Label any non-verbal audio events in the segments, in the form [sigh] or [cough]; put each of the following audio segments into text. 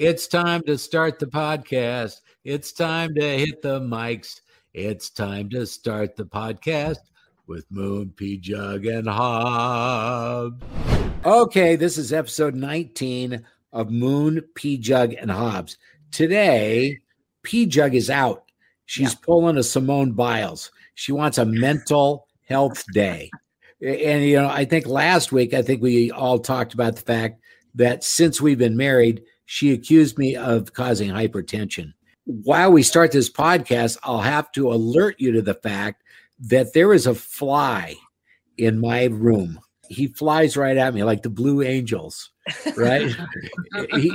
It's time to start the podcast. It's time to hit the mics. It's time to start the podcast with Moon, Pjugg, and Hobbs. Okay, this is episode 19 of Moon, Pjugg, and Hobbs. Today, Pjugg is out. She's yeah. pulling a Simone Biles. She wants a mental health day. And, you know, I think last week, I think we all talked about the fact that since we've been married, she accused me of causing hypertension. While we start this podcast, I'll have to alert you to the fact that there is a fly in my room. He flies right at me like the Blue Angels, right? [laughs] he,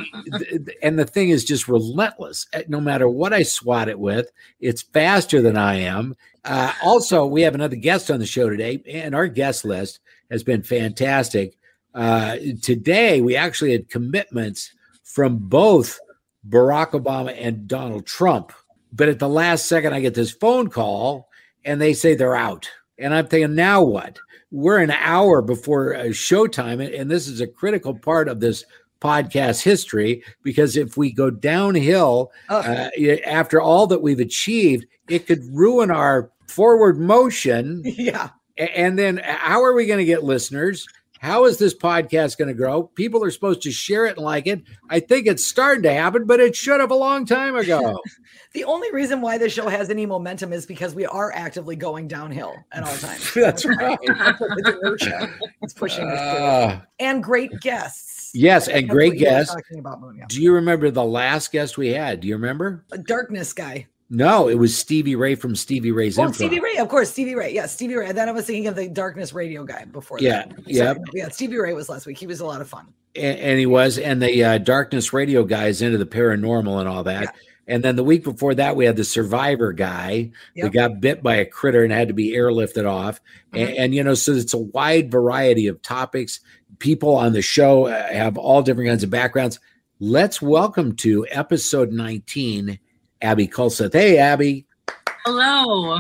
and the thing is just relentless. Eh, no matter what I swat it with, it's faster than I am. Uh, also, we have another guest on the show today, and our guest list has been fantastic. Uh, today, we actually had commitments from both Barack Obama and Donald Trump. But at the last second, I get this phone call and they say they're out. And I'm thinking, now what? We're an hour before uh, showtime. And this is a critical part of this podcast history because if we go downhill uh, after all that we've achieved, it could ruin our forward motion. [laughs] Yeah. And then how are we going to get listeners? How is this podcast going to grow? People are supposed to share it and like it. I think it's starting to happen, but it should have a long time [laughs] ago. the only reason why this show has any momentum is because we are actively going downhill at all times. [laughs] That's right. [laughs] it's pushing us uh, and great guests. Yes, and great guests. Talking about Moon, yeah. Do you remember the last guest we had? Do you remember? A darkness guy. No, it was Stevie Ray from Stevie Ray's. Oh, Stevie Ray, of course, Stevie Ray. Yeah, Stevie Ray. Then I was thinking of the Darkness Radio guy before. Yeah, yeah, yeah. Stevie Ray was last week. He was a lot of fun. And, and he was, and the uh, Darkness Radio guy is into the paranormal and all that. Yeah. And then the week before that, we had the Survivor guy yep. that got bit by a critter and had to be airlifted off. Mm-hmm. And, and, you know, so it's a wide variety of topics. People on the show uh, have all different kinds of backgrounds. Let's welcome to episode 19, Abby Kulseth. Hey, Abby. Hello.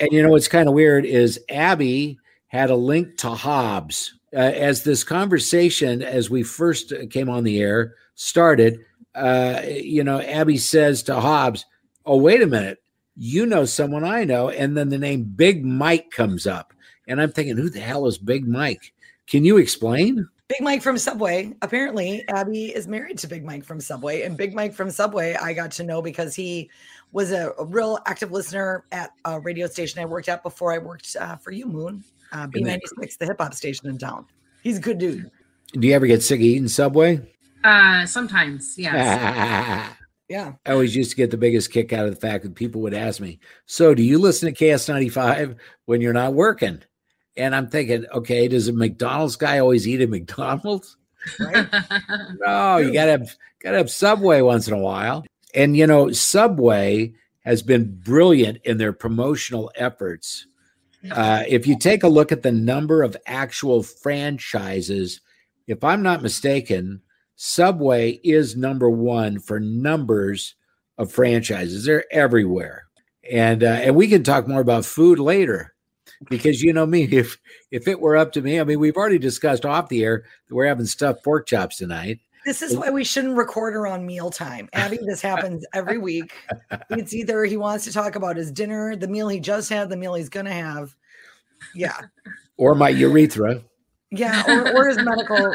And you know what's kind of weird is Abby had a link to Hobbs. Uh, as this conversation, as we first came on the air, started, uh, you know, Abby says to Hobbs, Oh, wait a minute. You know someone I know. And then the name Big Mike comes up. And I'm thinking, Who the hell is Big Mike? Can you explain? Big Mike from Subway. Apparently, Abby is married to Big Mike from Subway. And Big Mike from Subway, I got to know because he was a, a real active listener at a radio station I worked at before I worked uh, for you, Moon. Uh, B96, the hip hop station in town. He's a good dude. Do you ever get sick of eating Subway? Uh, sometimes, yes. [laughs] yeah. I always used to get the biggest kick out of the fact that people would ask me, So, do you listen to KS95 when you're not working? And I'm thinking, okay, does a McDonald's guy always eat at McDonald's? Right? [laughs] no, you gotta have gotta have Subway once in a while. And you know, Subway has been brilliant in their promotional efforts. Uh, if you take a look at the number of actual franchises, if I'm not mistaken, Subway is number one for numbers of franchises. They're everywhere, and uh, and we can talk more about food later because you know me [laughs] if if it were up to me i mean we've already discussed off the air that we're having stuffed pork chops tonight. This is why we shouldn't record her on mealtime. Abby this [laughs] happens every week. It's either he wants to talk about his dinner the meal he just had the meal he's gonna have. Yeah. Or my urethra. Yeah or, or his medical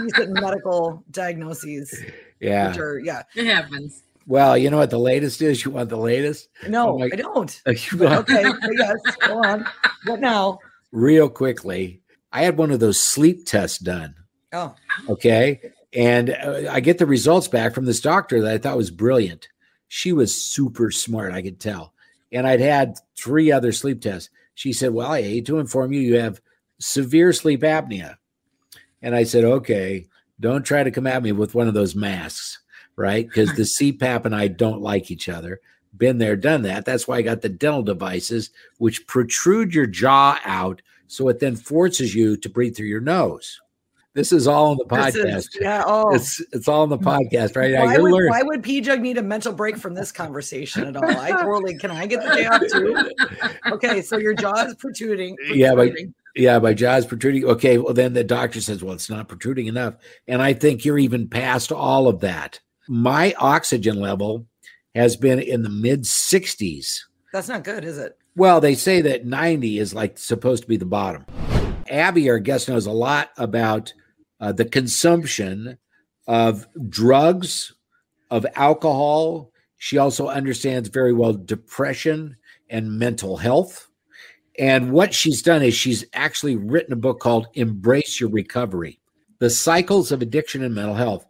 recent medical diagnoses [laughs] yeah. are, yeah. It happens well, you know what the latest is? You want the latest? No, like, I don't. [laughs] okay, yes, go on. What now? Real quickly, I had one of those sleep tests done. Oh. Okay. And uh, I get the results back from this doctor that I thought was brilliant. She was super smart, I could tell. And I'd had three other sleep tests. She said, Well, I hate to inform you, you have severe sleep apnea. And I said, Okay, don't try to come at me with one of those masks right? Because the CPAP and I don't like each other. Been there, done that. That's why I got the dental devices, which protrude your jaw out so it then forces you to breathe through your nose. This is all in the podcast. Is, yeah, oh, it's it's all in the mm. podcast right now. Why would, why would Pjugg need a mental break from this conversation at all? I totally can I get the day off too? Okay, so your jaw is protruding. protruding. Yeah, but Yeah, my jaw's protruding. Okay, well then the doctor says, "Well, it's not protruding enough," and I think you're even past all of that. My oxygen level has been in the mid 60s. That's not good, is it? Well, they say that 90 is like supposed to be the bottom. Abby, our guest, knows a lot about uh, the consumption of drugs, of alcohol. She also understands very well depression and mental health. And what she's done is she's actually written a book called Embrace Your Recovery The Cycles of Addiction and Mental Health.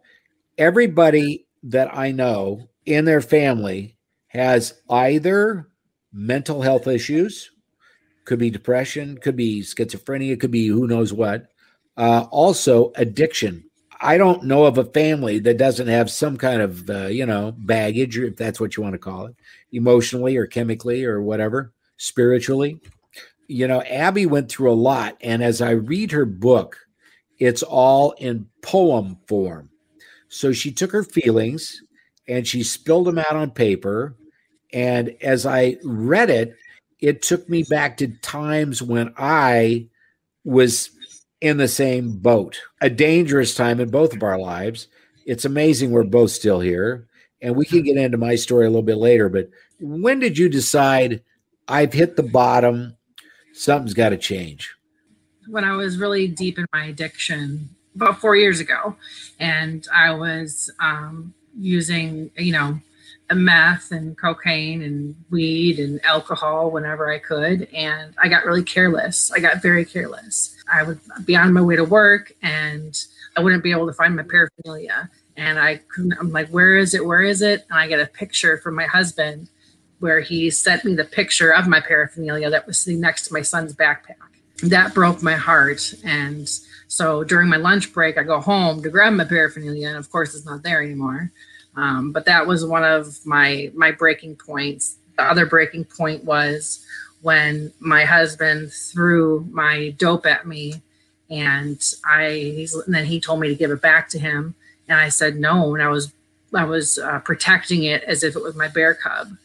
Everybody that I know in their family has either mental health issues, could be depression, could be schizophrenia, could be who knows what. Uh, also, addiction. I don't know of a family that doesn't have some kind of, uh, you know, baggage, if that's what you want to call it, emotionally or chemically or whatever, spiritually. You know, Abby went through a lot. And as I read her book, it's all in poem form. So she took her feelings and she spilled them out on paper. And as I read it, it took me back to times when I was in the same boat, a dangerous time in both of our lives. It's amazing we're both still here. And we can get into my story a little bit later. But when did you decide I've hit the bottom? Something's got to change. When I was really deep in my addiction, about four years ago, and I was um, using, you know, meth and cocaine and weed and alcohol whenever I could. And I got really careless. I got very careless. I would be on my way to work and I wouldn't be able to find my paraphernalia. And I couldn't, I'm like, where is it? Where is it? And I get a picture from my husband where he sent me the picture of my paraphernalia that was sitting next to my son's backpack. That broke my heart. And so during my lunch break, I go home to grab my paraphernalia. And of course, it's not there anymore. Um, but that was one of my my breaking points. The other breaking point was when my husband threw my dope at me, and I he's and then he told me to give it back to him, and I said no, and I was I was uh, protecting it as if it was my bear cub,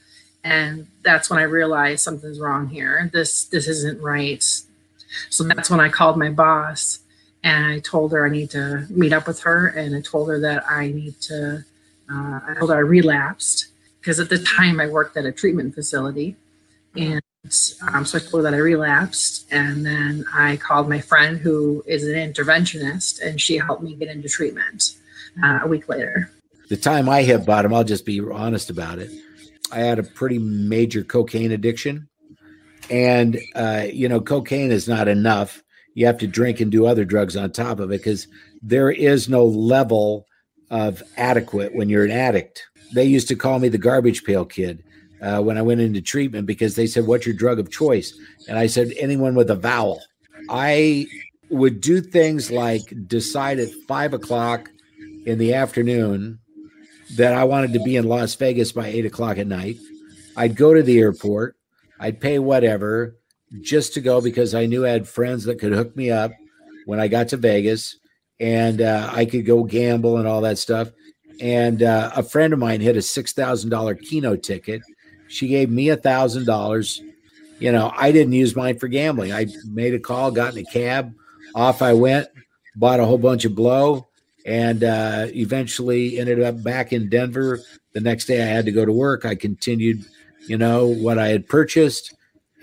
and that's when I realized something's wrong here. This this isn't right. So that's when I called my boss and I told her I need to meet up with her, and I told her that I need to uh, I told her I relapsed because at the time I worked at a treatment facility. And um, so I told her that I relapsed. And then I called my friend who is an interventionist, and she helped me get into treatment uh, a week later. The time I hit bottom, I'll just be honest about it. I had a pretty major cocaine addiction. And, uh, you know, cocaine is not enough. You have to drink and do other drugs on top of it because there is no level of adequate when you're an addict. They used to call me the garbage pail kid uh, when I went into treatment because they said, What's your drug of choice? And I said, Anyone with a vowel. I would do things like decide at five o'clock in the afternoon that I wanted to be in Las Vegas by eight o'clock at night. I'd go to the airport, I'd pay whatever just to go because I knew I had friends that could hook me up when I got to Vegas and uh, I could go gamble and all that stuff. And uh, a friend of mine hit a six thousand dollar keno ticket. She gave me a thousand dollars. You know, I didn't use mine for gambling. I made a call, got in a cab, off I went, bought a whole bunch of blow, and uh, eventually ended up back in Denver. The next day, I had to go to work. I continued, you know, what I had purchased,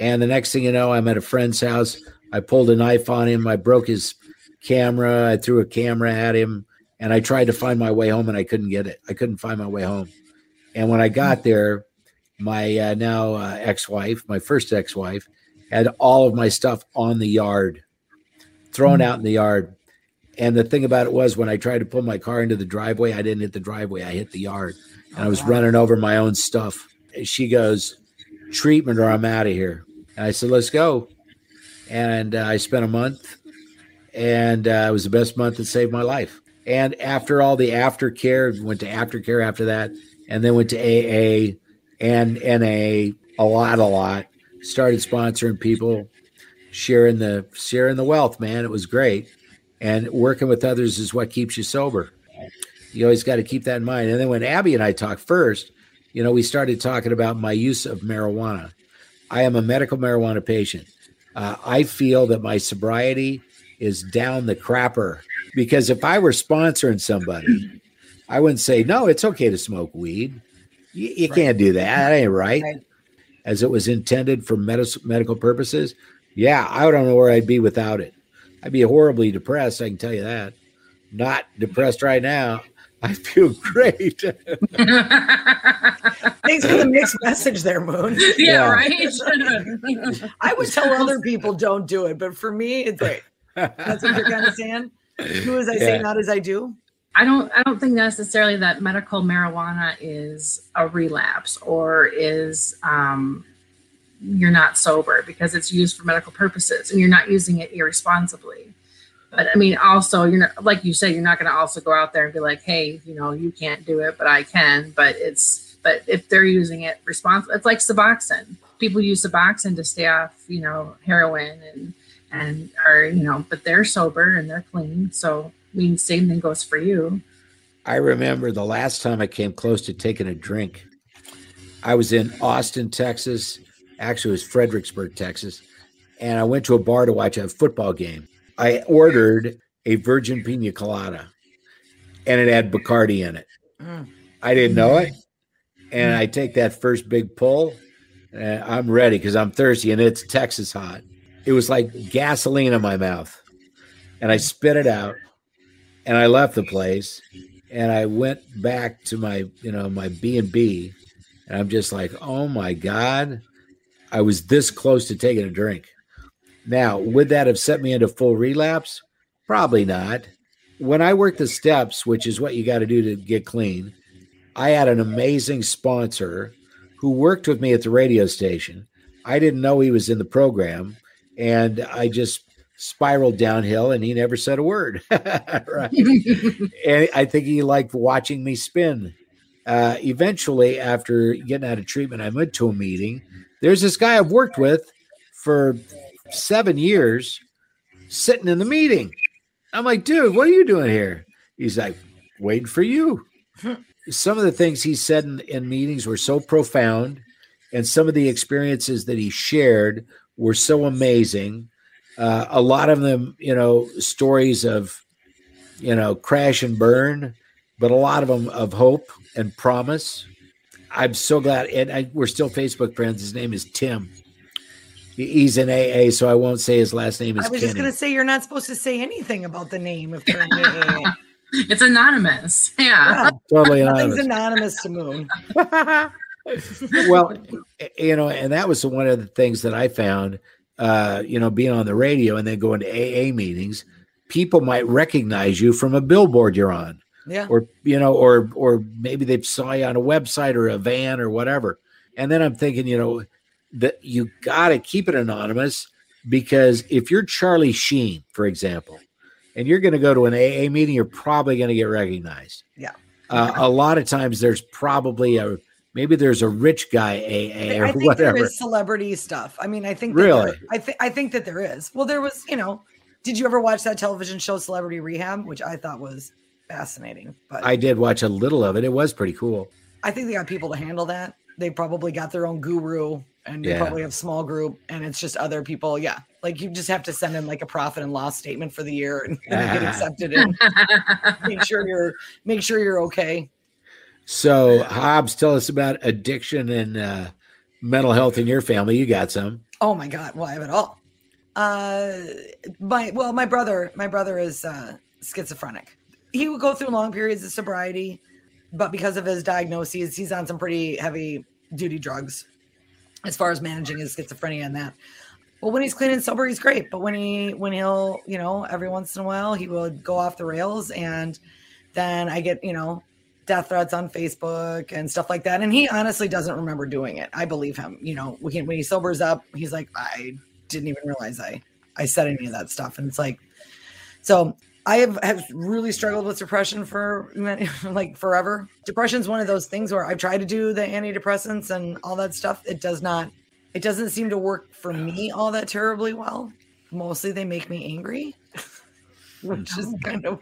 and the next thing you know, I'm at a friend's house. I pulled a knife on him. I broke his camera. I threw a camera at him and I tried to find my way home and I couldn't get it. I couldn't find my way home. And when I got there, my uh, now uh, ex wife, my first ex wife, had all of my stuff on the yard, thrown mm-hmm. out in the yard. And the thing about it was, when I tried to pull my car into the driveway, I didn't hit the driveway, I hit the yard. And I was running over my own stuff. She goes, Treatment or I'm out of here. And I said, Let's go. And uh, I spent a month and uh, it was the best month that saved my life. And after all the aftercare, went to aftercare after that, and then went to AA and NA a lot, a lot. Started sponsoring people, sharing the sharing the wealth. Man, it was great. And working with others is what keeps you sober. You always got to keep that in mind. And then when Abby and I talked first, you know, we started talking about my use of marijuana. I am a medical marijuana patient. Uh, I feel that my sobriety is down the crapper because if I were sponsoring somebody, I wouldn't say, no, it's okay to smoke weed. You, you right. can't do that. That ain't right. right. As it was intended for med- medical purposes. Yeah, I don't know where I'd be without it. I'd be horribly depressed. I can tell you that. Not depressed right now. [laughs] I feel great. [laughs] Thanks for the mixed message there, Moon. Yeah, yeah. right. [laughs] I would tell other people don't do it, but for me, it's great. That's what you're kind of saying. Do as I yeah. say, not as I do. I don't I don't think necessarily that medical marijuana is a relapse or is um, you're not sober because it's used for medical purposes and you're not using it irresponsibly. But I mean, also, you're not, like you said, you're not going to also go out there and be like, hey, you know, you can't do it, but I can. But it's, but if they're using it responsibly, it's like Suboxone. People use Suboxone to stay off, you know, heroin and, and, are, you know, but they're sober and they're clean. So, I mean, same thing goes for you. I remember the last time I came close to taking a drink. I was in Austin, Texas. Actually, it was Fredericksburg, Texas. And I went to a bar to watch a football game. I ordered a virgin pina colada and it had Bacardi in it. Mm. I didn't know it. And I take that first big pull. And I'm ready because I'm thirsty and it's Texas hot. It was like gasoline in my mouth. And I spit it out and I left the place and I went back to my, you know, my B and B and I'm just like, "Oh my god, I was this close to taking a drink." Now, would that have set me into full relapse? Probably not. When I worked the steps, which is what you got to do to get clean, I had an amazing sponsor who worked with me at the radio station. I didn't know he was in the program, and I just spiraled downhill and he never said a word. [laughs] and I think he liked watching me spin. Uh, eventually, after getting out of treatment, I went to a meeting. There's this guy I've worked with for seven years sitting in the meeting. I'm like, dude, what are you doing here? He's like, waiting for you. some of the things he said in, in meetings were so profound, and some of the experiences that he shared were so amazing. Uh, a lot of them, you know, stories of, you know, crash and burn, but a lot of them of hope and promise. I'm so glad, and I, we're still Facebook friends. His name is Tim. He's an AA, so I won't say his last name is. I was Kenny. just going to say you're not supposed to say anything about the name if they're AA. it's anonymous. Yeah, yeah totally anonymous. Nothing's anonymous to Moon. [laughs] well, you know, and that was one of the things that I found. Uh, you know, being on the radio and then going to AA meetings, people might recognize you from a billboard you're on. Yeah. Or you know, or or maybe they saw you on a website or a van or whatever. And then I'm thinking, you know, that you got to keep it anonymous because if you're Charlie Sheen, for example, and you're going to go to an AA meeting, you're probably going to get recognized. Yeah. Uh, a lot of times there's probably a maybe there's a rich guy AA or I think whatever. There is celebrity stuff. I mean, I think really. There, I think I think that there is. Well, there was. You know, did you ever watch that television show Celebrity Rehab, which I thought was fascinating? But I did watch a little of it. It was pretty cool. I think they got people to handle that. They probably got their own guru and you probably have small group and it's just other people yeah. Like you just have to send in like a profit and loss statement for the year and, [laughs] and get [laughs] accepted and make sure you're make sure you're okay. So hobbs tell us about addiction and uh, mental health in your family. You got some. Oh my god well i have it all. Uh my well my brother my brother is uh schizophrenic. He would go through long periods of sobriety but because of his diagnoses he's on some pretty heavy duty drugs as far as managing his schizophrenia and that. Well, when he's clean and sober, he's great. But when he when he'll, you know, every once in a while he would go off the rails and then I get, you know, death threats on Facebook and stuff like that. And he honestly doesn't remember doing it. I believe him. You know, when he, when he sobers up, he's like, I didn't even realize I I said any of that stuff. And it's like, so I have, have really struggled with depression for [laughs] like forever. Depression is one of those things where I've tried to do the antidepressants and all that stuff. It does not, it doesn't seem to work for me all that terribly well. Mostly they make me angry, [laughs] which is oh. kind of,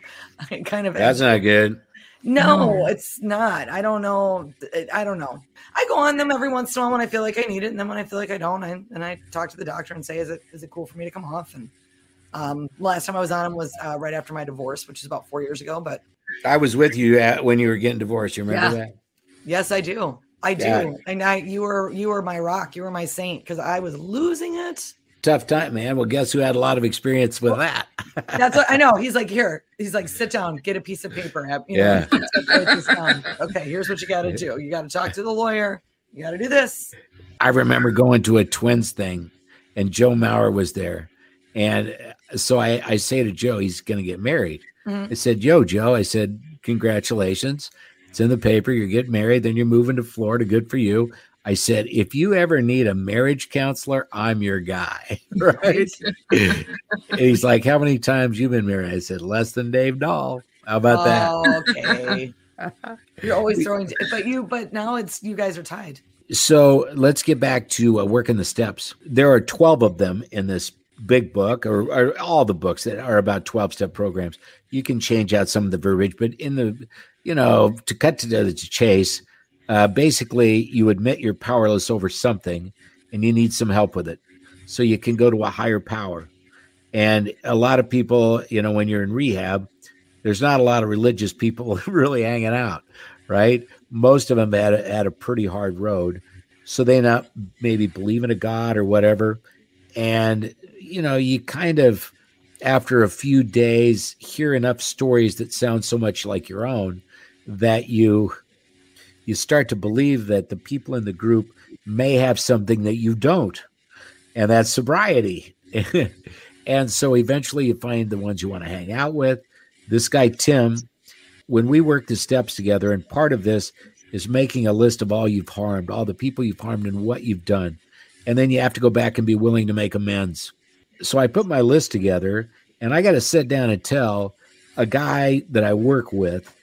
kind of, that's not good. No, No. it's not. I don't know. I don't know. I go on them every once in a while when I feel like I need it, and then when I feel like I don't, I, and I talk to the doctor and say, "Is it is it cool for me to come off?" And um, last time I was on him was uh, right after my divorce, which is about four years ago. But I was with you at, when you were getting divorced. You remember Yeah. that? yes, I do. I do. Yeah. And I, you were you were my rock. You were my saint because I was losing it. Tough time, man. Well, guess who had a lot of experience with that? [laughs] That's what I know. He's like, here. He's like, sit down, get a piece of paper. Have, you know, [laughs] write. Okay, here's what you got to do. You got to talk to the lawyer. You got to do this. I remember going to a twins thing and Joe Mauer was there. And so I, I say to Joe, he's going to get married. Mhm. I said, Yo, Joe, I said, congratulations. It's in the paper. You're getting married. Then you're moving to Florida. Good for you. I said, if you ever need a marriage counselor, I'm your guy. [laughs] [laughs] Right. and he's like, How many times you been married? I said, Less than Dave Dahl. How about that? Oh, okay. [laughs] You're always throwing, but you, but now it's you guys are tied. So let's get back to uh, working the steps. There are 12 of them in this big book, or, or all the books that are about 12 step programs. You can change out some of the verbiage, but in the, you know, to cut to the chase, uh, basically you admit you're powerless over something and you need some help with it. So you can go to a higher power. And a lot of people, you know, when you're in rehab, there's not a lot of religious people [laughs] really hanging out, right? Most of them had a, had a pretty hard road, so they not maybe believe in a God or whatever, and you know, you kind of after a few days hear enough stories that sound so much like your own that you you start to believe that the people in the group may have something that you don't, and that's sobriety. [laughs] and so eventually you find the ones you want to hang out with. This guy, Tim, when we work the steps together, and part of this is making a list of all you've harmed, all the people you've harmed, and what you've done. And then you have to go back and be willing to make amends. So I put my list together, and I got to sit down and tell a guy that I work with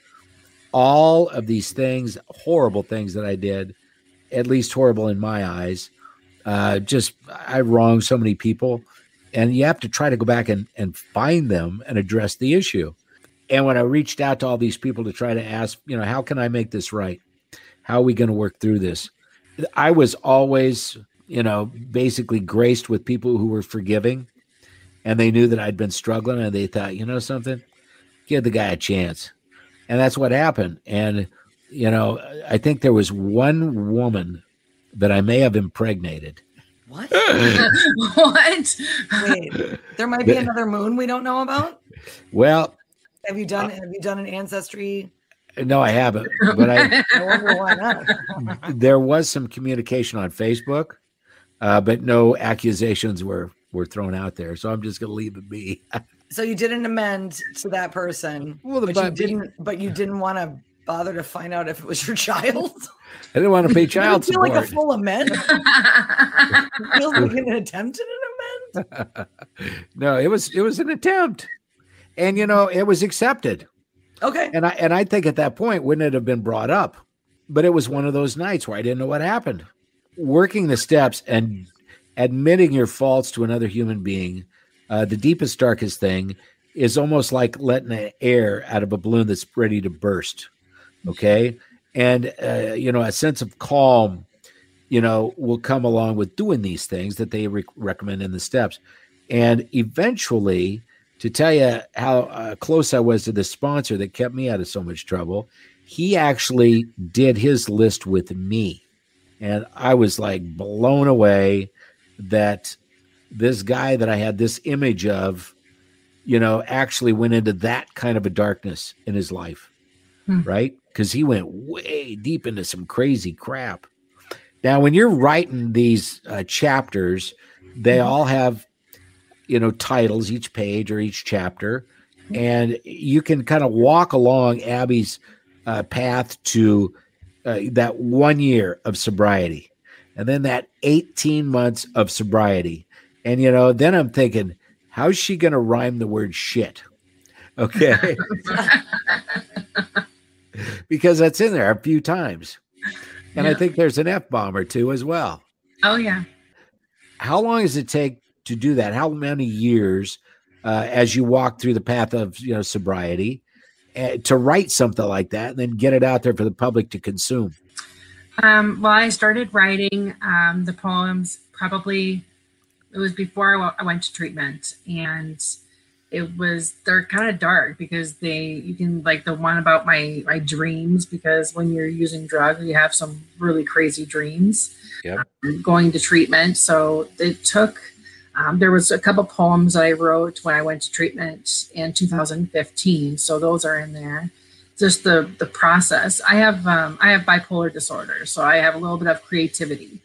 all of these things, horrible things that I did, at least horrible in my eyes. Uh, just I wronged so many people, and you have to try to go back and, and find them and address the issue. And when I reached out to all these people to try to ask, you know, how can I make this right? How are we going to work through this? I was always, you know, basically graced with people who were forgiving and they knew that I'd been struggling and they thought, you know, something, give the guy a chance. And that's what happened. And, you know, I think there was one woman that I may have impregnated. What? [laughs] what? Wait, there might be [laughs] another moon we don't know about. Well, Have you done? Uh, have you done an ancestry? no, I haven't, but I, [laughs] I wonder why not. there was some communication on Facebook, uh, but no accusations were were thrown out there. So I'm just going to leave it be. [laughs] So you didn't amend to that person, Well, the but you didn't. But you didn't want to bother to find out if it was your [laughs] child. I didn't want to pay Did child it feel like a support. full amend? [laughs] It feels like an attempted an amend. no, it was it was an attempt, and you know it was accepted. Okay. And I and I think at that point wouldn't it have been brought up, but it was one of those nights where I didn't know what happened. Working the steps and admitting your faults to another human being, uh, the deepest darkest thing is almost like letting air out of a balloon that's ready to burst. Okay, and uh, you know a sense of calm, you know, will come along with doing these things that they re- recommend in the steps, and eventually to tell you how uh, close I was to the sponsor that kept me out of so much trouble, he actually did his list with me. And I was like blown away that this guy that I had this image of, you know, actually went into that kind of a darkness in his life, Hmm. right? Because he went way deep into some crazy crap. Now, when you're writing these uh, chapters, they all have you know titles each page or each chapter and you can kind of walk along abby's uh, path to uh, that one year of sobriety and then that 18 months of sobriety. And you know then i'm thinking how's she going to rhyme the word shit? Okay? [laughs] Because that's in there a few times. And i think there's an f-bomb or two as well. Oh yeah. how long does it take to do that? How many years uh, as you walk through the path of you know sobriety, to write something like that and then get it out there for the public to consume? Um, well, I started writing um, the poems probably it was before I went to treatment, and it was they're kind of dark because they you can like the one about my my dreams because when you're using drugs you have some really crazy dreams. Yep. Um, going to treatment, so it took. Um, there was a couple poems that I wrote when I went to treatment in 2015, so those are in there just the the process. I have um, I have bipolar disorder, so I have a little bit of creativity.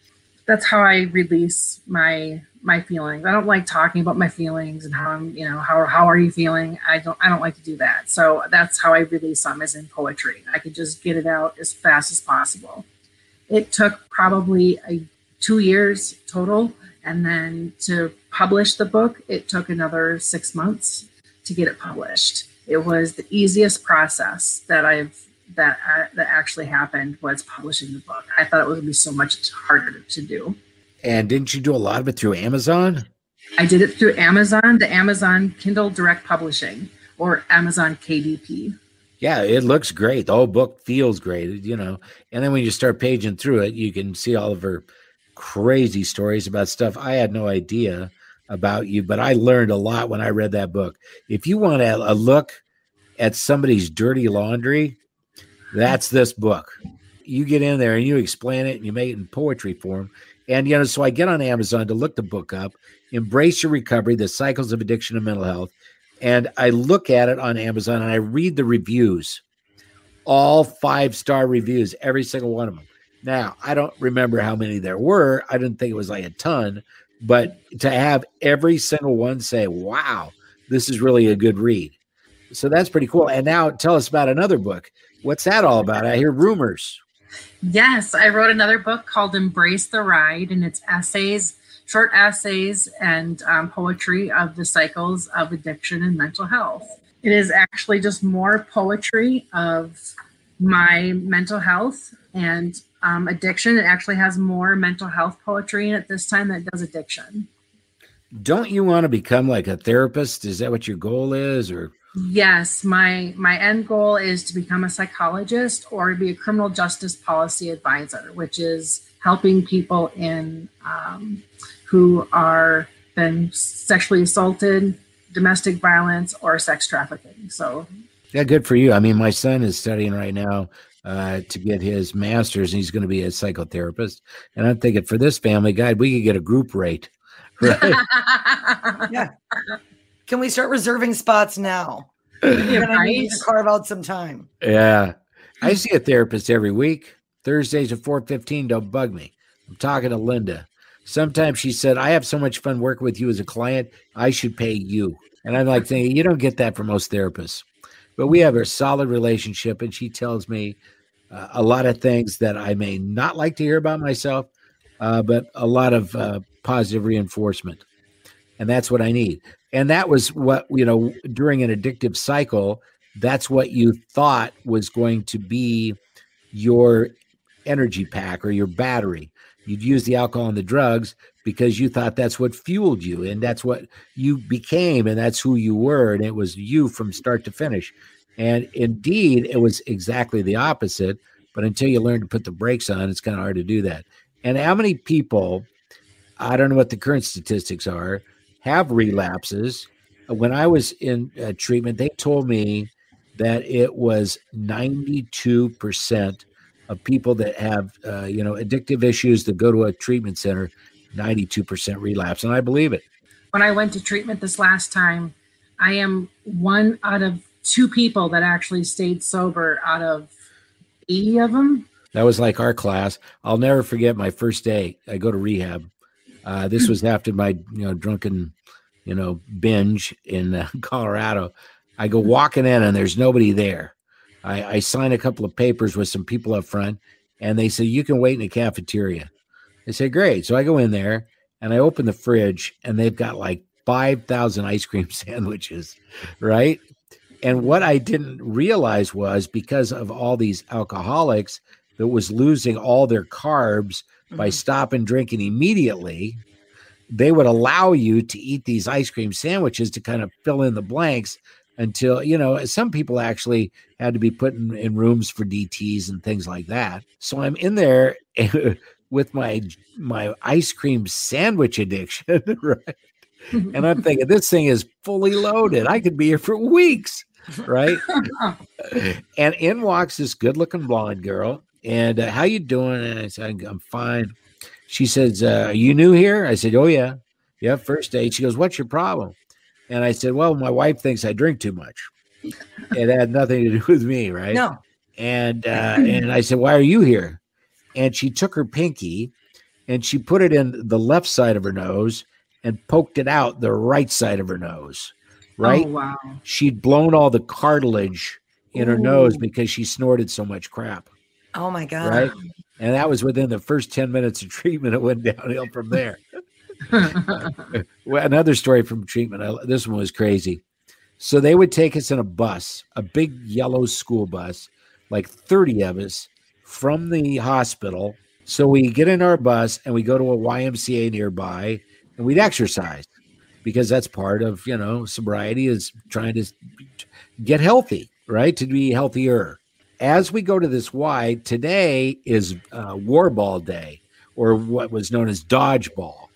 That's how I release my my feelings. I don't like talking about my feelings and how I'm, you know, how how are you feeling? I don't I don't like to do that. So that's how I release them is in poetry. I can just get it out as fast as possible. It took probably a two years total, and then to publish the book, it took another six months to get it published it was the easiest process that I've that uh, that actually happened was publishing the book. I thought it would be so much harder to do. And didn't you do a lot of it through Amazon? I did it through Amazon, the Amazon Kindle Direct Publishing, or Amazon KDP. Yeah, it looks great. The whole book feels great, you know. And then when you start paging through it, you can see all of her crazy stories about stuff I had no idea about you, but I learned a lot when I read that book. If you want a, a look at somebody's dirty laundry, that's this book. You get in there and you explain it and you make it in poetry form. And you know, so I get on Amazon to look the book up, Embrace Your Recovery: The Cycles of Addiction and Mental Health. And I look at it on Amazon and I read the reviews, all five star reviews, every single one of them. Now, I don't remember how many there were. I didn't think it was like a ton, but to have every single one say, wow, this is really a good read. So that's pretty cool. And now tell us about another book. What's that all about? I hear rumors. Yes, I wrote another book called Embrace the Ride, and it's essays, short essays, and um, poetry of the cycles of addiction and mental health. It is actually just more poetry of my mental health and um, addiction. It actually has more mental health poetry in it this time than it does addiction. Don't you want to become like a therapist? Is that what your goal is, or? Yes, my my end goal is to become a psychologist or to be a criminal justice policy advisor, which is helping people in um, who are been sexually assaulted, domestic violence, or sex trafficking. So, yeah, good for you. I mean, my son is studying right now uh, to get his master's, and he's going to be a psychotherapist. And I'm thinking for this family, guide, we could get a group rate, [laughs] right? yeah. Can we start reserving spots now? Yeah, We're gonna need to carve out some time. Yeah. I see a therapist every week. Thursdays at 4:15, don't bug me. I'm talking to Linda. Sometimes she said, I have so much fun working with you as a client, I should pay you. And I'm like thinking, you don't get that from most therapists. But we have a solid relationship, and she tells me uh, a lot of things that I may not like to hear about myself, uh, but a lot of uh, positive reinforcement. And that's what I need. And that was what, you know, during an addictive cycle, that's what you thought was going to be your energy pack or your battery. You'd use the alcohol and the drugs because you thought that's what fueled you and that's what you became and that's who you were. And it was you from start to finish. And indeed, it was exactly the opposite. But until you learn to put the brakes on, it's kind of hard to do that. And how many people, I don't know what the current statistics are, have relapses. When I was in uh, treatment, they told me that it was 92% of people that have, uh, you know, addictive issues that go to a treatment center, 92% relapse. And I believe it. when I went to treatment this last time, I am one out of two people that actually stayed sober out of 80 of them. That was like our class. I'll never forget my first day. I go to rehab. Uh, this was after my you know drunken you know binge in uh, [laughs] Colorado. I go walking in and there's nobody there. I, I sign a couple of papers with some people up front, and they say you can wait in the cafeteria. I say great. So I go in there and I open the fridge and they've got like five thousand ice cream [laughs] sandwiches, right? And what I didn't realize was because of all these alcoholics that was losing all their carbs by Mhm. stopping drinking immediately, they would allow you to eat these ice cream sandwiches to kind of fill in the blanks until you know some people actually had to be put in, in rooms for DTS and things like that. So I'm in there [laughs] with my my ice cream sandwich addiction, [laughs] right? and I'm thinking this thing is fully loaded. I could be here for weeks, right? [laughs] and in walks this good-looking blonde girl, and uh, how you doing? And I said, I'm fine. She says, uh, "Are you new here?" I said, "Oh yeah, yeah, first date." She goes, "What's your problem?" And I said, Well, my wife thinks I drink too much. it had nothing to do [laughs] with me, right? No. And uh, [clears throat] and I said, Why are you here? And she took her pinky and she put it in the left side of her nose and poked it out the right side of her nose. Oh, right? Oh, wow. She'd blown all the cartilage in her nose because she snorted so much crap. Oh my god. Right. And that was within the first 10 minutes of [laughs] treatment. It went downhill from there. [laughs] well, another story from treatment. I, this one was crazy. So they would take us in a bus, a big yellow school bus, like 30 of us from the hospital. So we get in our bus and we go to a YMCA nearby and we'd exercise because that's part of, you know, sobriety is trying to get healthy, right? To be healthier. As we go to this Y, today is uh, War Ball Day or what was known as Dodgeball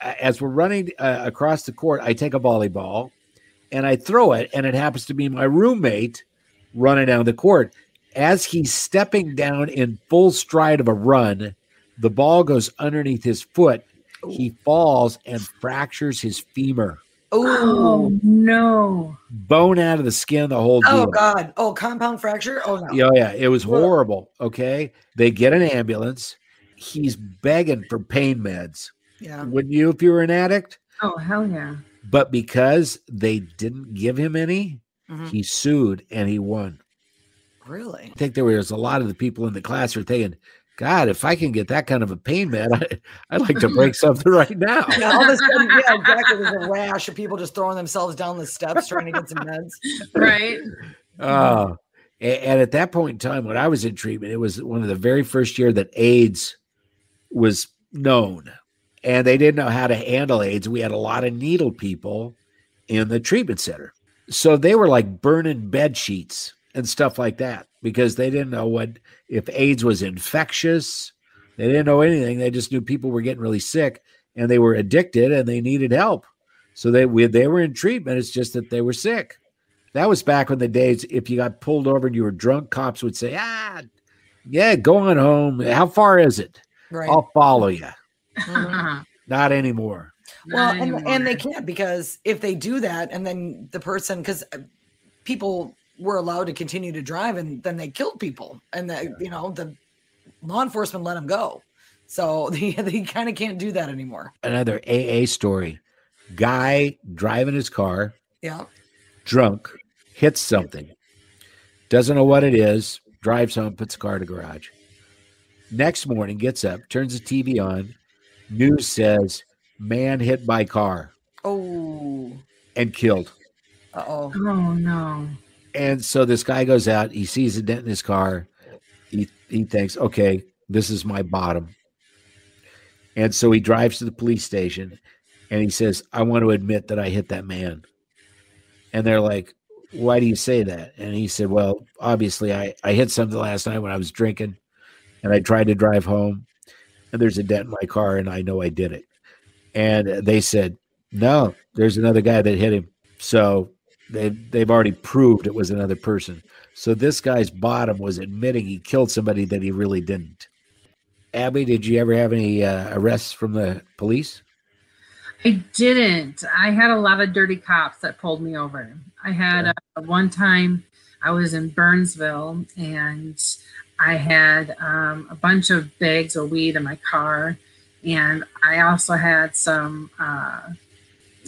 as we're running uh, across the court, I take a volleyball and I throw it, and it happens to be my roommate running down the court. As he's stepping down in full stride of a run, the ball goes underneath his foot. He falls and fractures his femur. Oh no! Bone out of the skin, the whole Oh deal. god. Oh, compound fracture. Oh no. Yeah, yeah, it was horrible. Okay, they get an ambulance. He's begging for pain meds. Yeah. Wouldn't you if you were an addict? Oh hell yeah! But because they didn't give him any, Mhm. he sued and he won. Really? I think there was a lot of the people in the class were thinking, God, if I can get that kind of a pain med, [laughs] I, I'd like to break [laughs] something right now. Yeah, all of a sudden, yeah, exactly. There's a rash of people just throwing themselves down the steps trying to get some meds. Right? Oh, a- and at that point in time, when I was in treatment, it was one of the very first year that AIDS was known, and they didn't know how to handle AIDS. We had a lot of needle people in the treatment center, so they were like burning bed sheets and stuff like that because they didn't know what if AIDS was infectious. They didn't know anything. They just knew people were getting really sick and they were addicted and they needed help. So they we, they were in treatment. It's just that they were sick. That was back when the days if you got pulled over and you were drunk, cops would say, "Ah, yeah, go on home. How far is it? Right. I'll follow you." Mhm. [laughs] Not anymore. Well, Not and, and they can't because if they do that, and then the person, because people were allowed to continue to drive, and then they killed people, and the you know the law enforcement let them go. So [laughs] they, they kind of can't do that anymore. Another AA story. Guy driving his car, Yeah. drunk, hits something, doesn't know what it is, drives home, puts the car in the garage. Next morning, gets up, turns the TV on. News says, man hit by car Oh. and killed. Uh oh. Oh no! And so this guy goes out, he sees a dent in his car. He, he thinks, okay, this is my bottom. And so he drives to the police station and he says, I want to admit that I hit that man. And they're like, why do you say that? And he said, well, obviously I, I hit something last night when I was drinking and I tried to drive home and there's a dent in my car and I know I did it. And they said, no, there's another guy that hit him. So they they've already proved it was another person. So this guy's bottom was admitting he killed somebody that he really didn't. Abby, did you ever have any uh, arrests from the police? I didn't. I had a lot of dirty cops that pulled me over. I had uh, one time I was in Burnsville and I had um, a bunch of bags of weed in my car, and I also had some uh,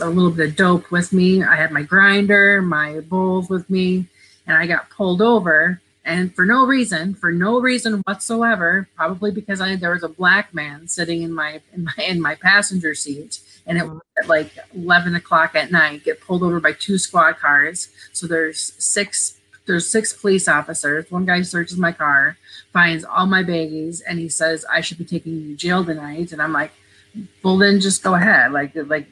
a little bit of dope with me. I had my grinder, my bowls with me, and I got pulled over. And for no reason, for no reason whatsoever, probably because I there was a black man sitting in my in my in my passenger seat, and it was at like eleven o'clock at night. Get pulled over by two squad cars. So there's six there's six police officers. One guy searches my car, finds all my baggies, and he says I should be taking you to jail tonight. And I'm like, well then just go ahead, like like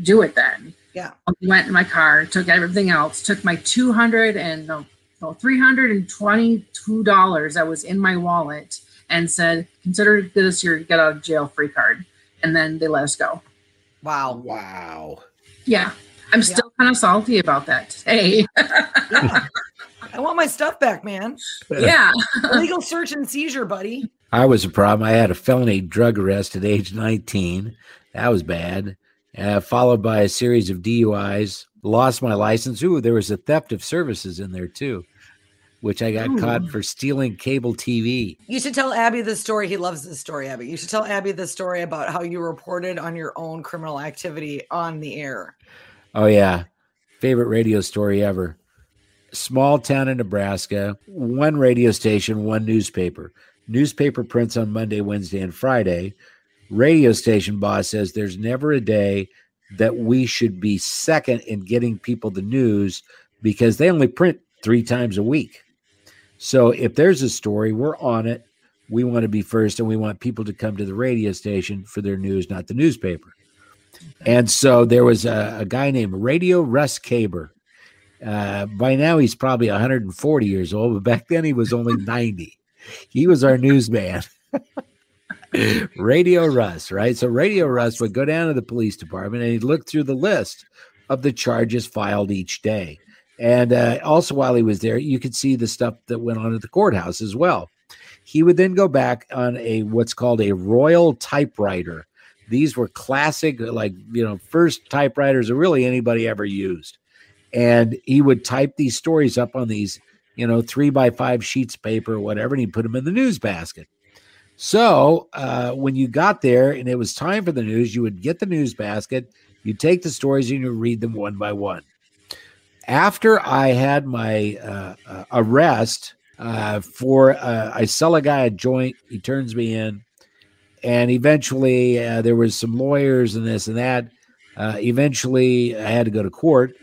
do it then. Yeah. I went in my car, took everything else, took my 200 and no, no, $322 that was in my wallet and said, consider this your get out of jail free card. And then they let us go. Wow. Wow. Yeah. I'm still kind of salty about that today. [laughs] Yeah. I want my stuff back, man. yeah. [laughs] Legal search and seizure, buddy. I was a problem. I had a felony drug arrest at age 19. That was bad. Uh, followed by a series of DUIs. Lost my license. Ooh, there was a theft of services in there too, which I got Ooh. caught for stealing cable TV. You should tell Abby this story. He loves this story, Abby. You should tell Abby the story about how you reported on your own criminal activity on the air. Oh yeah, favorite radio story ever. Small town in Nebraska, one radio station, one newspaper. Newspaper prints on Monday, Wednesday, and Friday. Radio station boss says there's never a day that we should be second in getting people the news because they only print three times a week. So if there's a story, we're on it. We want to be first and we want people to come to the radio station for their news, not the newspaper. And so there was a, a guy named Radio Russ Caber. Uh, by now he's probably 140 years old, but back then he was only 90. He was our newsman. [laughs] Radio [laughs] Russ, right? So Radio Russ would go down to the police department and he'd look through the list of the charges filed each day. And uh, also, while he was there, you could see the stuff that went on at the courthouse as well. He would then go back on a what's called a royal typewriter. These were classic, like you know, first typewriters that really anybody ever used. And he would type these stories up on these, you know, three by five sheets of paper or whatever, and he'd put them in the news basket. So uh, when you got there and it was time for the news, you would get the news basket, you take the stories and you read them one by one. After I had my uh, uh, arrest uh, for, uh, I sell a guy a joint, he turns me in, and eventually uh, there was some lawyers and this and that. Eventually, I had to go to court.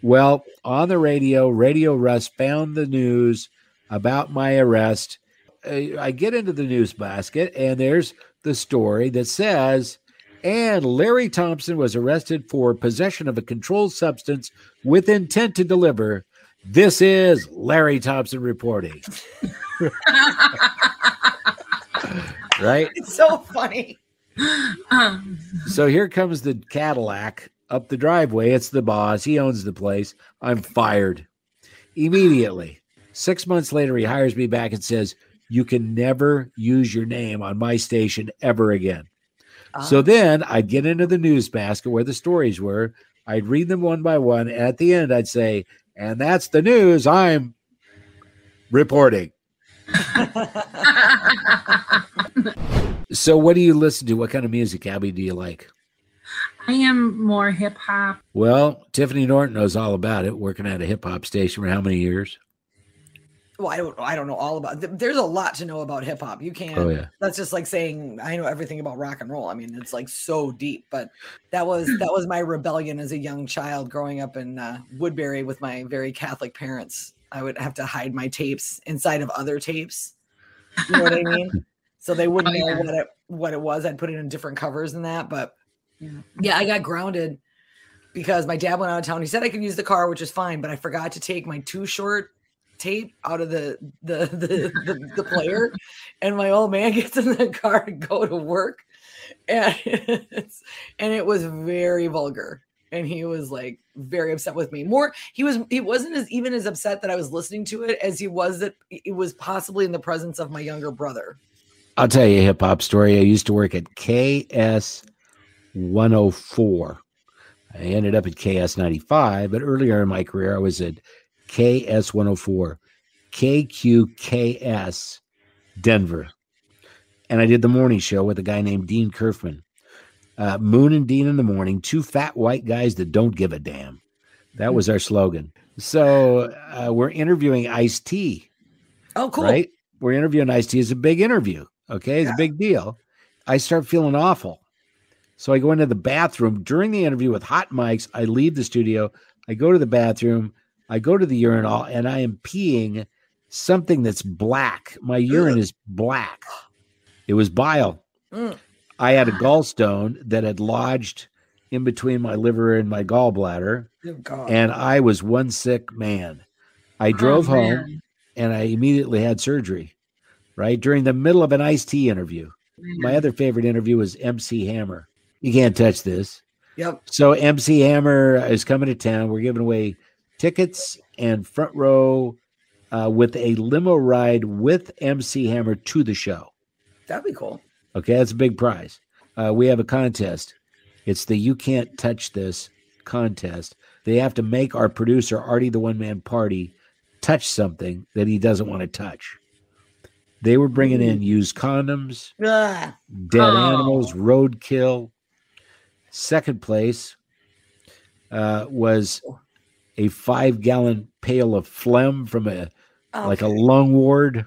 Well, on the radio, Radio Russ found the news about my arrest I get into the news basket and there's the story that says, and Larry Thompson was arrested for possession of a controlled substance with intent to deliver. This is Larry Thompson reporting. [laughs] right? It's so funny. Um, So here comes the Cadillac up the driveway. It's the boss. He owns the place. I'm fired immediately. Six months later, he hires me back and says, You can never use your name on my station ever again. So Ah, then I'd get into the news basket where the stories were. I'd read them one by one. And at the end, I'd say, And that's the news I'm reporting. [laughs] So, what do you listen to? What kind of music, Abby, do you like? I am more hip hop. Well, Tiffany Norton knows all about it, working at a hip hop station for how many years? Well, I don't. I don't know all about. There's a lot to know about hip hop. You can't. Oh, yeah. That's just like saying I know everything about rock and roll. I mean, it's like so deep. But that was that was my rebellion as a young child growing up in uh, Woodbury with my very Catholic parents. I would have to hide my tapes inside of other tapes. You know what I mean? [laughs] So they wouldn't Oh, know what it what it was. I'd put it in different covers and that. But Yeah. yeah, I got grounded because my dad went out of town. He said I could use the car, which is fine, but I forgot to take my Too Short tape out of the the the, [laughs] the, the player. And my old man [laughs] gets in the car to go to work. And and it was very vulgar. And he was like very upset with me. More, he was he wasn't as even as upset that I was listening to it as he was that it was possibly in the presence of my younger brother. I'll tell you a hip hop story. I used to work at KS 104. I ended up at KS 95, but earlier in my career, I was at KS 104, KQKS Denver. And I did the morning show with a guy named Dean Kerfman. Uh, Moon and Dean in the morning, two fat white guys that don't give a damn. That was our slogan. So uh, we're interviewing Ice T Oh, cool. right? We're interviewing Ice T. It's a big interview. Okay. It's Yeah. a big deal. I start feeling awful. So I go into the bathroom during the interview with hot mics. I leave the studio. I go to the bathroom. I go to the urinal and I am peeing something that's black. My urine is black. It was bile. Mm. I had a gallstone that had lodged in between my liver and my gallbladder, Oh, and I was one sick man. I drove Oh, home and I immediately had surgery. Right during the middle of an Ice T interview. My other favorite interview was MC Hammer. You can't touch this. yep. So MC Hammer is coming to town. We're giving away tickets and front row uh, with a limo ride with MC Hammer to the show. That'd be cool. Okay, that's a big prize. Uh, we have a contest. It's the "You Can't Touch This" contest. They have to make our producer Artie, the one man party, touch something that he doesn't want to touch. They were bringing in used condoms, Ugh. dead Oh. animals, roadkill. Second place uh, was a five gallon pail of phlegm from a oh, like a lung ward,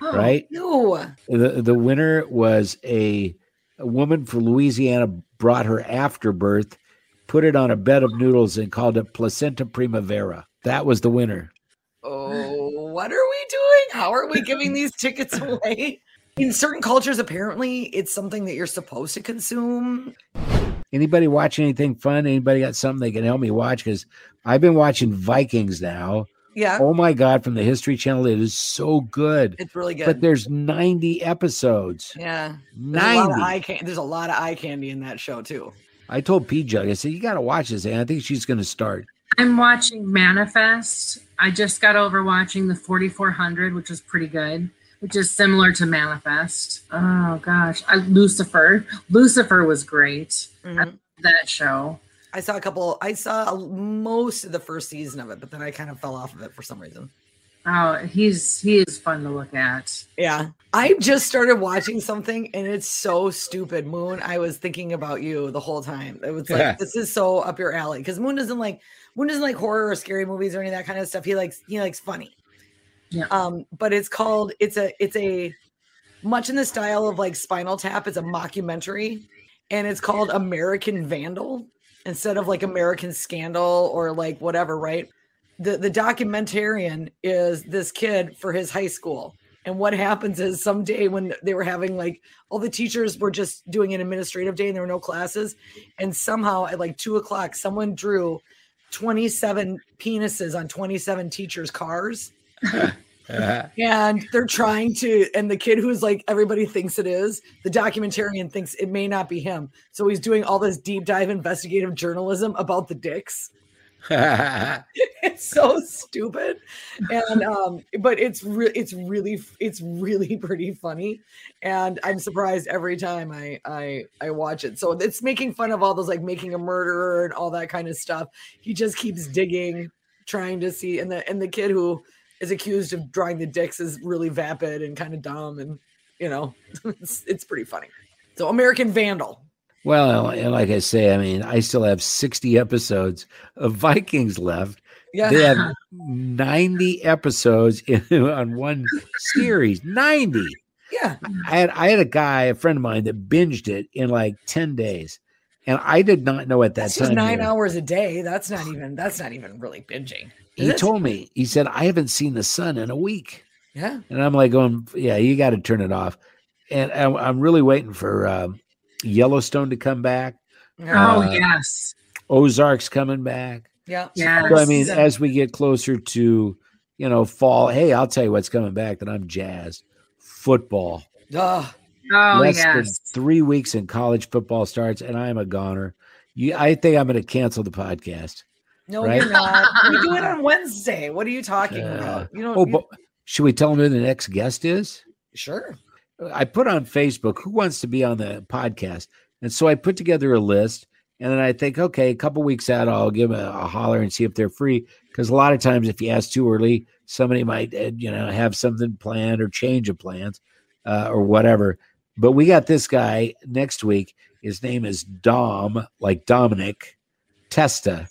Oh, right? No. The the winner was a, a woman from Louisiana brought her afterbirth, put it on a bed of noodles and called it placenta primavera. That was the winner. Oh, what are we doing? How are we giving these tickets away? In certain cultures, apparently, it's something that you're supposed to consume. Anybody watch anything fun? Anybody got something they can help me watch? Because I've been watching Vikings now. Yeah, Oh my god, from the History Channel, it is so good. it's really good. But there's 90 episodes. yeah, there's a, lot of 90. eye can- there's a lot of eye candy in that show too. I told Pjugg, I said, you got to watch this. And I think she's going to start. I'm watching Manifest. I just got over watching the 4400, which is pretty good, which is similar to Manifest. Oh gosh, I, Lucifer. Lucifer was great. Mhm. That show. I saw a couple. I saw most of the first season of it, but then I kind of fell off of it for some reason. Oh, he's he is fun to look at. Yeah. I just started watching something and it's so stupid. Moon, I was thinking about you the whole time. It was like [laughs] this is so up your alley because Moon doesn't like Moon doesn't like horror or scary movies or any of that kind of stuff. He likes he likes funny. Yeah. Um, but it's called it's a it's a much in the style of like Spinal Tap. It's a mockumentary and it's called American Vandal instead of like American Scandal or like whatever, right? The the documentarian is this kid for his high school. And what happens is someday when they were having like all the teachers were just doing an administrative day and there were no classes, and somehow at like two o'clock, someone drew 27 penises on 27 teachers' cars [laughs] and they're trying to and the kid who's like everybody thinks it is the documentarian thinks it may not be him. So he's doing all this deep dive investigative journalism about the dicks. [laughs] It's so stupid. And um but it's re- it's really it's really [laughs] pretty funny. And i'm surprised every time i i i watch it. So it's making fun of all those like making a murderer and all that kind of stuff. He just keeps digging trying to see and the and the kid who is accused of drawing the dicks is really vapid and kind of dumb and you know [laughs] it's, it's pretty funny so american vandal well, and like I say, I mean, I still have 60 episodes of Vikings left. yeah They have [laughs] 90 episodes in, on one series. 90. yeah I had I had a guy, a friend of mine, that binged it in like 10 days. And I did not know at that that's time. just nine here. hours a day that's not even that's not even really binging He it? told me, he said, I haven't seen the sun in a week. yeah And I'm like, going, yeah, you got to turn it off. And I'm, I'm really waiting for um, Yellowstone to come back. Oh Uh, yes, Ozark's coming back. yeah Yes. So, I mean, as we get closer to, you know, fall, hey, I'll tell you what's coming back that I'm jazzed. Football. Ugh. Oh Less than three weeks and college football starts, and I'm a goner. You, I think I'm going to cancel the podcast. no Right? you're not we do it [laughs] on wednesday what are you talking Uh, about you don't Oh, you- but should we tell them who the next guest is? sure I put on Facebook who wants to be on the podcast. And so I put together a list and then I think, okay, a couple weeks out, I'll give 'em a, a holler and see if they're free. Because a lot of times, if you ask too early, somebody might, uh, you know, have something planned or change of plans uh, or whatever. But we got this guy next week. His name is Dom, like Dominic Testa.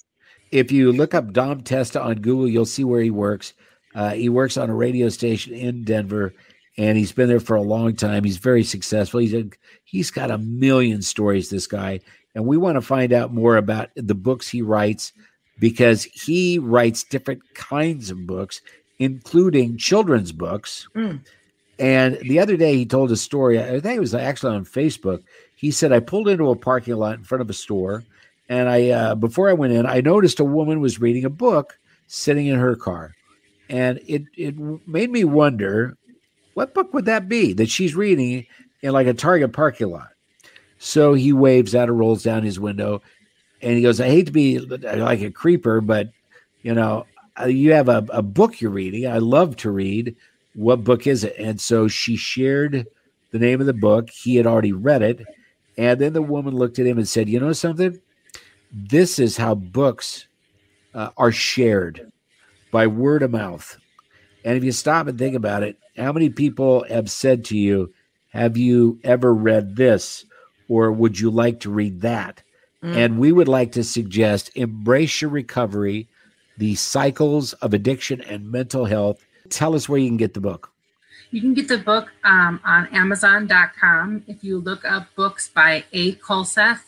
If you look up Dom Testa on Google, you'll see where he works. Uh, he works on a radio station in Denver and he's been there for a long time. He's very successful. He's a, he's got a million stories. This guy, and we want to find out more about the books he writes because he writes different kinds of books, including children's books. Mm. And the other day, he told a story. I think it was actually on Facebook. He said, "I pulled into a parking lot in front of a store, and I uh, before I went in, I noticed a woman was reading a book sitting in her car, and it it made me wonder what book would that be that she's reading in like a Target parking lot. So he waves out and rolls down his window, and he goes, "I hate to be like a creeper, but you know, uh, you have a, a book you're reading. I love to read. What book is it?" And so she shared the name of the book. He had already read it, and then the woman looked at him and said, "You know something? This is how books uh, are shared by word of mouth. And if you stop and think about it, how many people have said to you, Have you ever read this? Or would you like to read that? Mm. And we would like to suggest embrace your recovery, the cycles of addiction and mental health. Tell us where you can get the book. You can get the book um, on Amazon.com. If you look up books by A. Kulseth,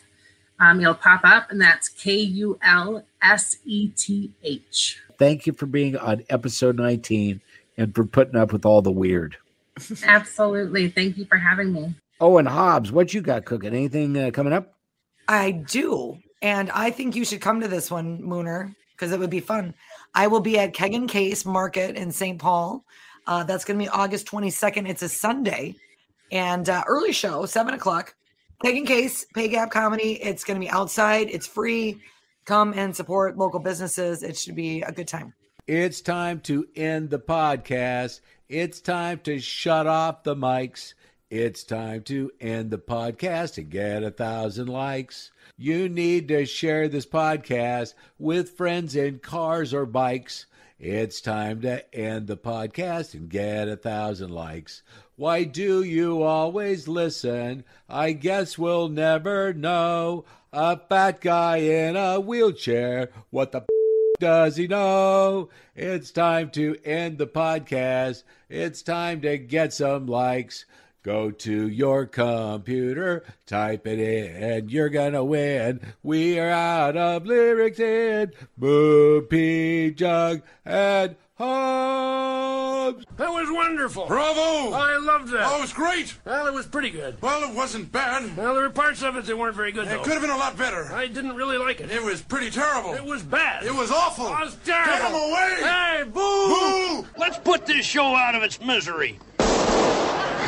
um, it'll pop up, and that's K U L S E T H. Thank you for being on episode 19 and for putting up with all the weird. [laughs] Absolutely. Thank you for having me. Oh, and Hobbs, what you got cooking? Anything uh, coming up? I do. And I think you should come to this one, Mooner, because it would be fun. I will be at Keg and Case Market in St. Paul. Uh, that's going to be August 22nd. It's a Sunday and uh, early show, seven o'clock. Keg and Case, Pay Gap Comedy. It's going to be outside. It's free. Come and support local businesses. It should be a good time. It's time to end the podcast. It's time to shut off the mics. It's time to end the podcast and get a thousand likes. You need to share this podcast with friends in cars or bikes. It's time to end the podcast and get a thousand likes. Why do you always listen? I guess we'll never know. A fat guy in a wheelchair. What the does he know? It's time to end the podcast. It's time to get some likes. Go to your computer, type it in, and you're gonna win. We are out of lyrics in Moo Pjugg and Hobbs. That was wonderful. Bravo! I loved that. Oh, it was great. Well, it was pretty good. Well, it wasn't bad. Well, there were parts of it that weren't very good, It though. could have been a lot better. I didn't really like it. It was pretty terrible. It was bad. It was awful. It was terrible. Get him away! Hey, boo! Boo! Let's put this show out of its misery.